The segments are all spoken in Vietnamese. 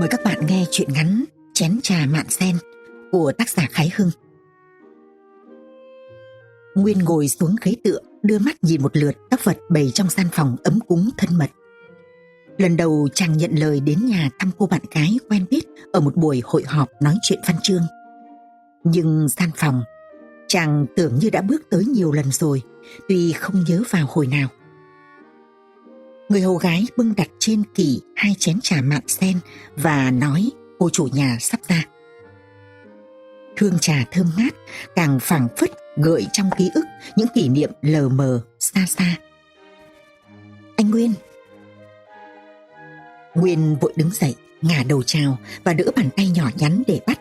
Mời các bạn nghe chuyện ngắn Chén trà mạn sen của tác giả Khái Hưng. Nguyên ngồi xuống ghế tựa, đưa mắt nhìn một lượt các vật bày trong gian phòng ấm cúng thân mật. Lần đầu chàng nhận lời đến nhà thăm cô bạn gái quen biết ở một buổi hội họp nói chuyện văn chương. Nhưng gian phòng, chàng tưởng như đã bước tới nhiều lần rồi, tuy không nhớ vào hồi nào. Người hầu gái bưng đặt trên kỷ hai chén trà mạn sen và nói cô chủ nhà sắp ra. Hương trà thơm ngát càng phảng phất gợi trong ký ức những kỷ niệm lờ mờ xa xa. Anh Nguyên. Nguyên vội đứng dậy, ngả đầu chào và đỡ bàn tay nhỏ nhắn để bắt.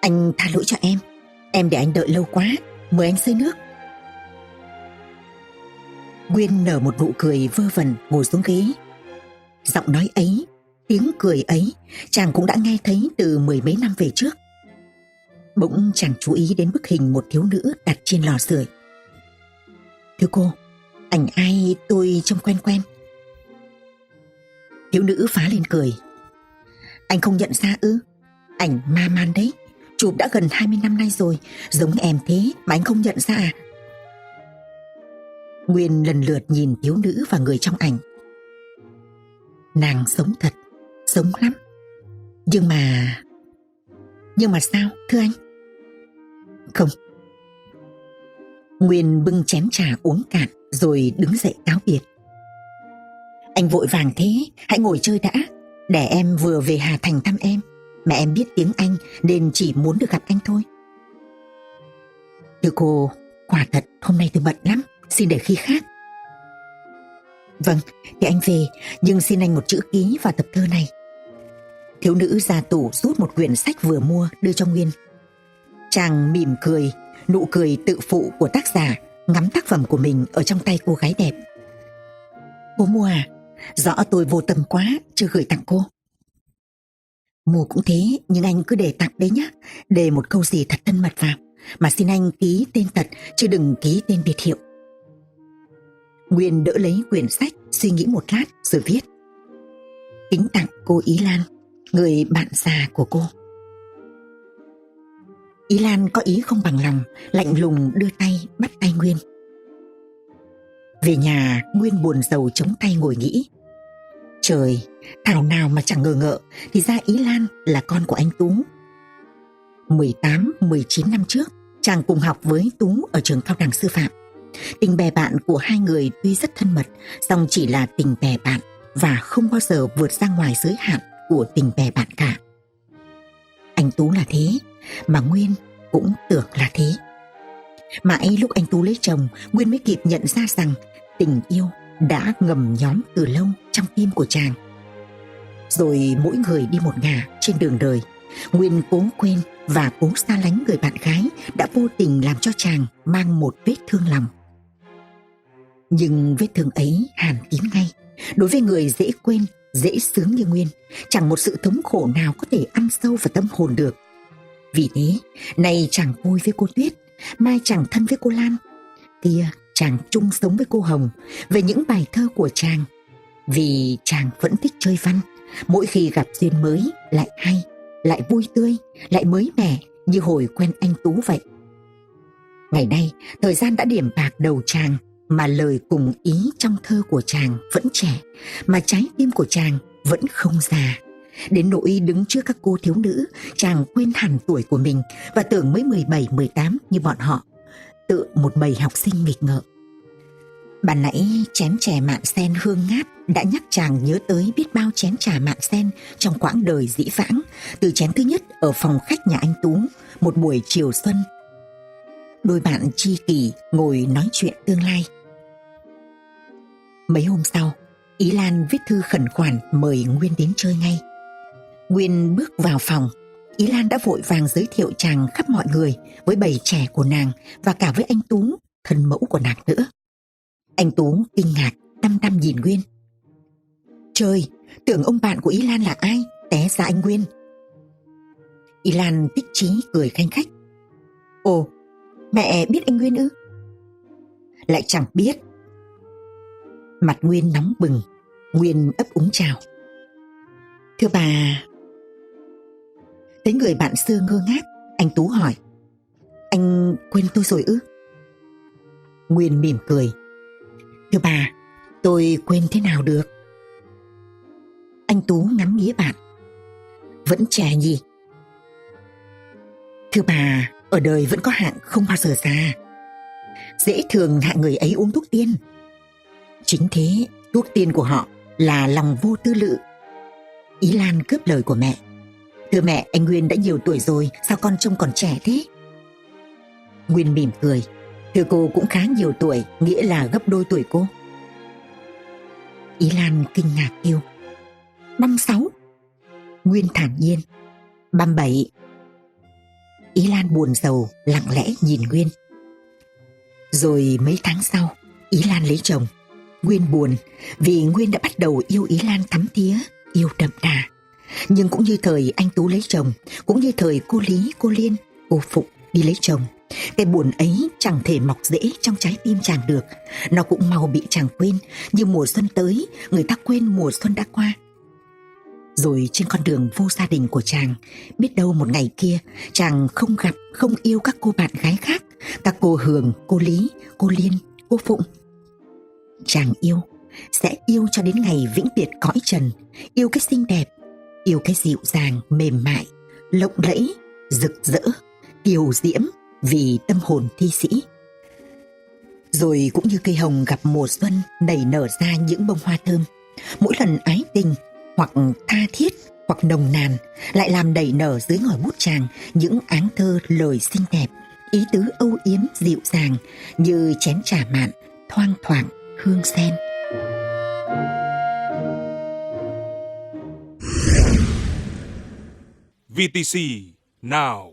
Anh tha lỗi cho em, em để anh đợi lâu quá, mời anh xơi nước. Nguyên nở một nụ cười vơ vẩn ngồi xuống ghế. Giọng nói ấy, tiếng cười ấy, chàng cũng đã nghe thấy từ mười mấy năm về trước. Bỗng chàng chú ý đến bức hình một thiếu nữ đặt trên lò sưởi. Thưa cô, ảnh ai tôi trông quen quen. Thiếu nữ phá lên cười. Anh không nhận ra ư? Ảnh ma man đấy, chụp đã gần 20 năm nay rồi, giống em thế mà anh không nhận ra à? Nguyên lần lượt nhìn thiếu nữ và người trong ảnh. Nàng sống thật, sống lắm. Nhưng mà... Nhưng mà sao, thưa anh? Không. Nguyên bưng chén trà uống cạn rồi đứng dậy cáo biệt. Anh vội vàng thế, hãy ngồi chơi đã. Để em vừa về Hà Thành thăm em. Mẹ em biết tiếng Anh nên chỉ muốn được gặp anh thôi. Thưa cô, quả thật hôm nay tôi bận lắm xin để khi khác. Vâng, thì anh về, nhưng xin anh một chữ ký vào tập thơ này. Thiếu nữ ra tủ rút một quyển sách vừa mua đưa cho Nguyên. Chàng mỉm cười, nụ cười tự phụ của tác giả ngắm tác phẩm của mình ở trong tay cô gái đẹp. Cô mua à? Rõ tôi vô tâm quá, chưa gửi tặng cô. Mua cũng thế, nhưng anh cứ để tặng đấy nhá, để một câu gì thật thân mật vào. Mà xin anh ký tên thật, chứ đừng ký tên biệt hiệu. Nguyên đỡ lấy quyển sách suy nghĩ một lát rồi viết. Kính tặng cô Ý Lan, người bạn già của cô. Ý Lan có ý không bằng lòng, lạnh lùng đưa tay bắt tay Nguyên. Về nhà, Nguyên buồn rầu chống tay ngồi nghĩ. Trời, thảo nào mà chẳng ngờ ngợ, thì ra Ý Lan là con của anh Tú. 18-19 năm trước, chàng cùng học với Tú ở trường cao đẳng sư phạm. Tình bè bạn của hai người tuy rất thân mật, song chỉ là tình bè bạn và không bao giờ vượt ra ngoài giới hạn của tình bè bạn cả. Anh Tú là thế, mà Nguyên cũng tưởng là thế. Mãi lúc anh Tú lấy chồng, Nguyên mới kịp nhận ra rằng tình yêu đã ngầm nhóm từ lâu trong tim của chàng. Rồi mỗi người đi một ngả trên đường đời, Nguyên cố quên và cố xa lánh người bạn gái đã vô tình làm cho chàng mang một vết thương lòng. Nhưng vết thương ấy hàn kín ngay. Đối với người dễ quên, dễ sướng như Nguyên, chẳng một sự thống khổ nào có thể ăn sâu vào tâm hồn được. Vì thế, nay chàng vui với cô Tuyết, mai chàng thân với cô Lan. Kia chàng chung sống với cô Hồng về những bài thơ của chàng. Vì chàng vẫn thích chơi văn, mỗi khi gặp duyên mới lại hay, lại vui tươi, lại mới mẻ như hồi quen anh Tú vậy. Ngày nay, thời gian đã điểm bạc đầu chàng mà lời cùng ý trong thơ của chàng vẫn trẻ, mà trái tim của chàng vẫn không già. Đến nỗi đứng trước các cô thiếu nữ, chàng quên hẳn tuổi của mình và tưởng mới 17-18 như bọn họ, tự một bầy học sinh nghịch ngợm. Bà nãy chén chè mạn sen hương ngát đã nhắc chàng nhớ tới biết bao chén trà mạn sen trong quãng đời dĩ vãng, từ chén thứ nhất ở phòng khách nhà anh Tú, một buổi chiều xuân. Đôi bạn chi kỷ ngồi nói chuyện tương lai. Mấy hôm sau, Ý Lan viết thư khẩn khoản mời Nguyên đến chơi ngay. Nguyên bước vào phòng, Ý Lan đã vội vàng giới thiệu chàng khắp mọi người với bầy trẻ của nàng và cả với anh Tú, thân mẫu của nàng nữa. Anh Tú kinh ngạc, đăm đăm nhìn Nguyên. Trời, tưởng ông bạn của Ý Lan là ai? Té ra anh Nguyên. Ý Lan tích trí cười khanh khách. Ồ, mẹ biết anh Nguyên ư? Lại chẳng biết Mặt Nguyên nóng bừng, Nguyên ấp úng chào. Thưa bà... Thấy người bạn xưa ngơ ngác, anh Tú hỏi. Anh quên tôi rồi ư? Nguyên mỉm cười. Thưa bà, tôi quên thế nào được? Anh Tú ngắm nghía bạn. Vẫn trẻ nhỉ? Thưa bà, ở đời vẫn có hạng không bao giờ già. Dễ thường hạng người ấy uống thuốc tiên. Chính thế, thuốc tiên của họ là lòng vô tư lự. Ý Lan cướp lời của mẹ. Thưa mẹ, anh Nguyên đã nhiều tuổi rồi, sao con trông còn trẻ thế? Nguyên mỉm cười. Thưa cô cũng khá nhiều tuổi, nghĩa là gấp đôi tuổi cô. Ý Lan kinh ngạc kêu. Năm sáu. Nguyên thản nhiên. Băm bảy. Ý Lan buồn rầu, lặng lẽ nhìn Nguyên. Rồi mấy tháng sau, Ý Lan lấy chồng. Nguyên buồn vì Nguyên đã bắt đầu yêu Ý Lan thắm thía, yêu đậm đà. Nhưng cũng như thời anh Tú lấy chồng, cũng như thời cô Lý, cô Liên, cô Phụng đi lấy chồng. Cái buồn ấy chẳng thể mọc rễ trong trái tim chàng được. Nó cũng mau bị chàng quên, như mùa xuân tới, người ta quên mùa xuân đã qua. Rồi trên con đường vô gia đình của chàng, biết đâu một ngày kia, chàng không gặp, không yêu các cô bạn gái khác, các cô Hường, cô Lý, cô Liên, cô Phụng. Chàng yêu, sẽ yêu cho đến ngày vĩnh biệt cõi trần, yêu cái xinh đẹp, yêu cái dịu dàng, mềm mại, lộng lẫy, rực rỡ, kiều diễm vì tâm hồn thi sĩ. Rồi cũng như cây hồng gặp mùa xuân nảy nở ra những bông hoa thơm, mỗi lần ái tình hoặc tha thiết hoặc nồng nàn lại làm đầy nở dưới ngòi bút chàng những áng thơ lời xinh đẹp, ý tứ âu yếm dịu dàng như chén trà mạn thoang thoảng hương sen. VTC now.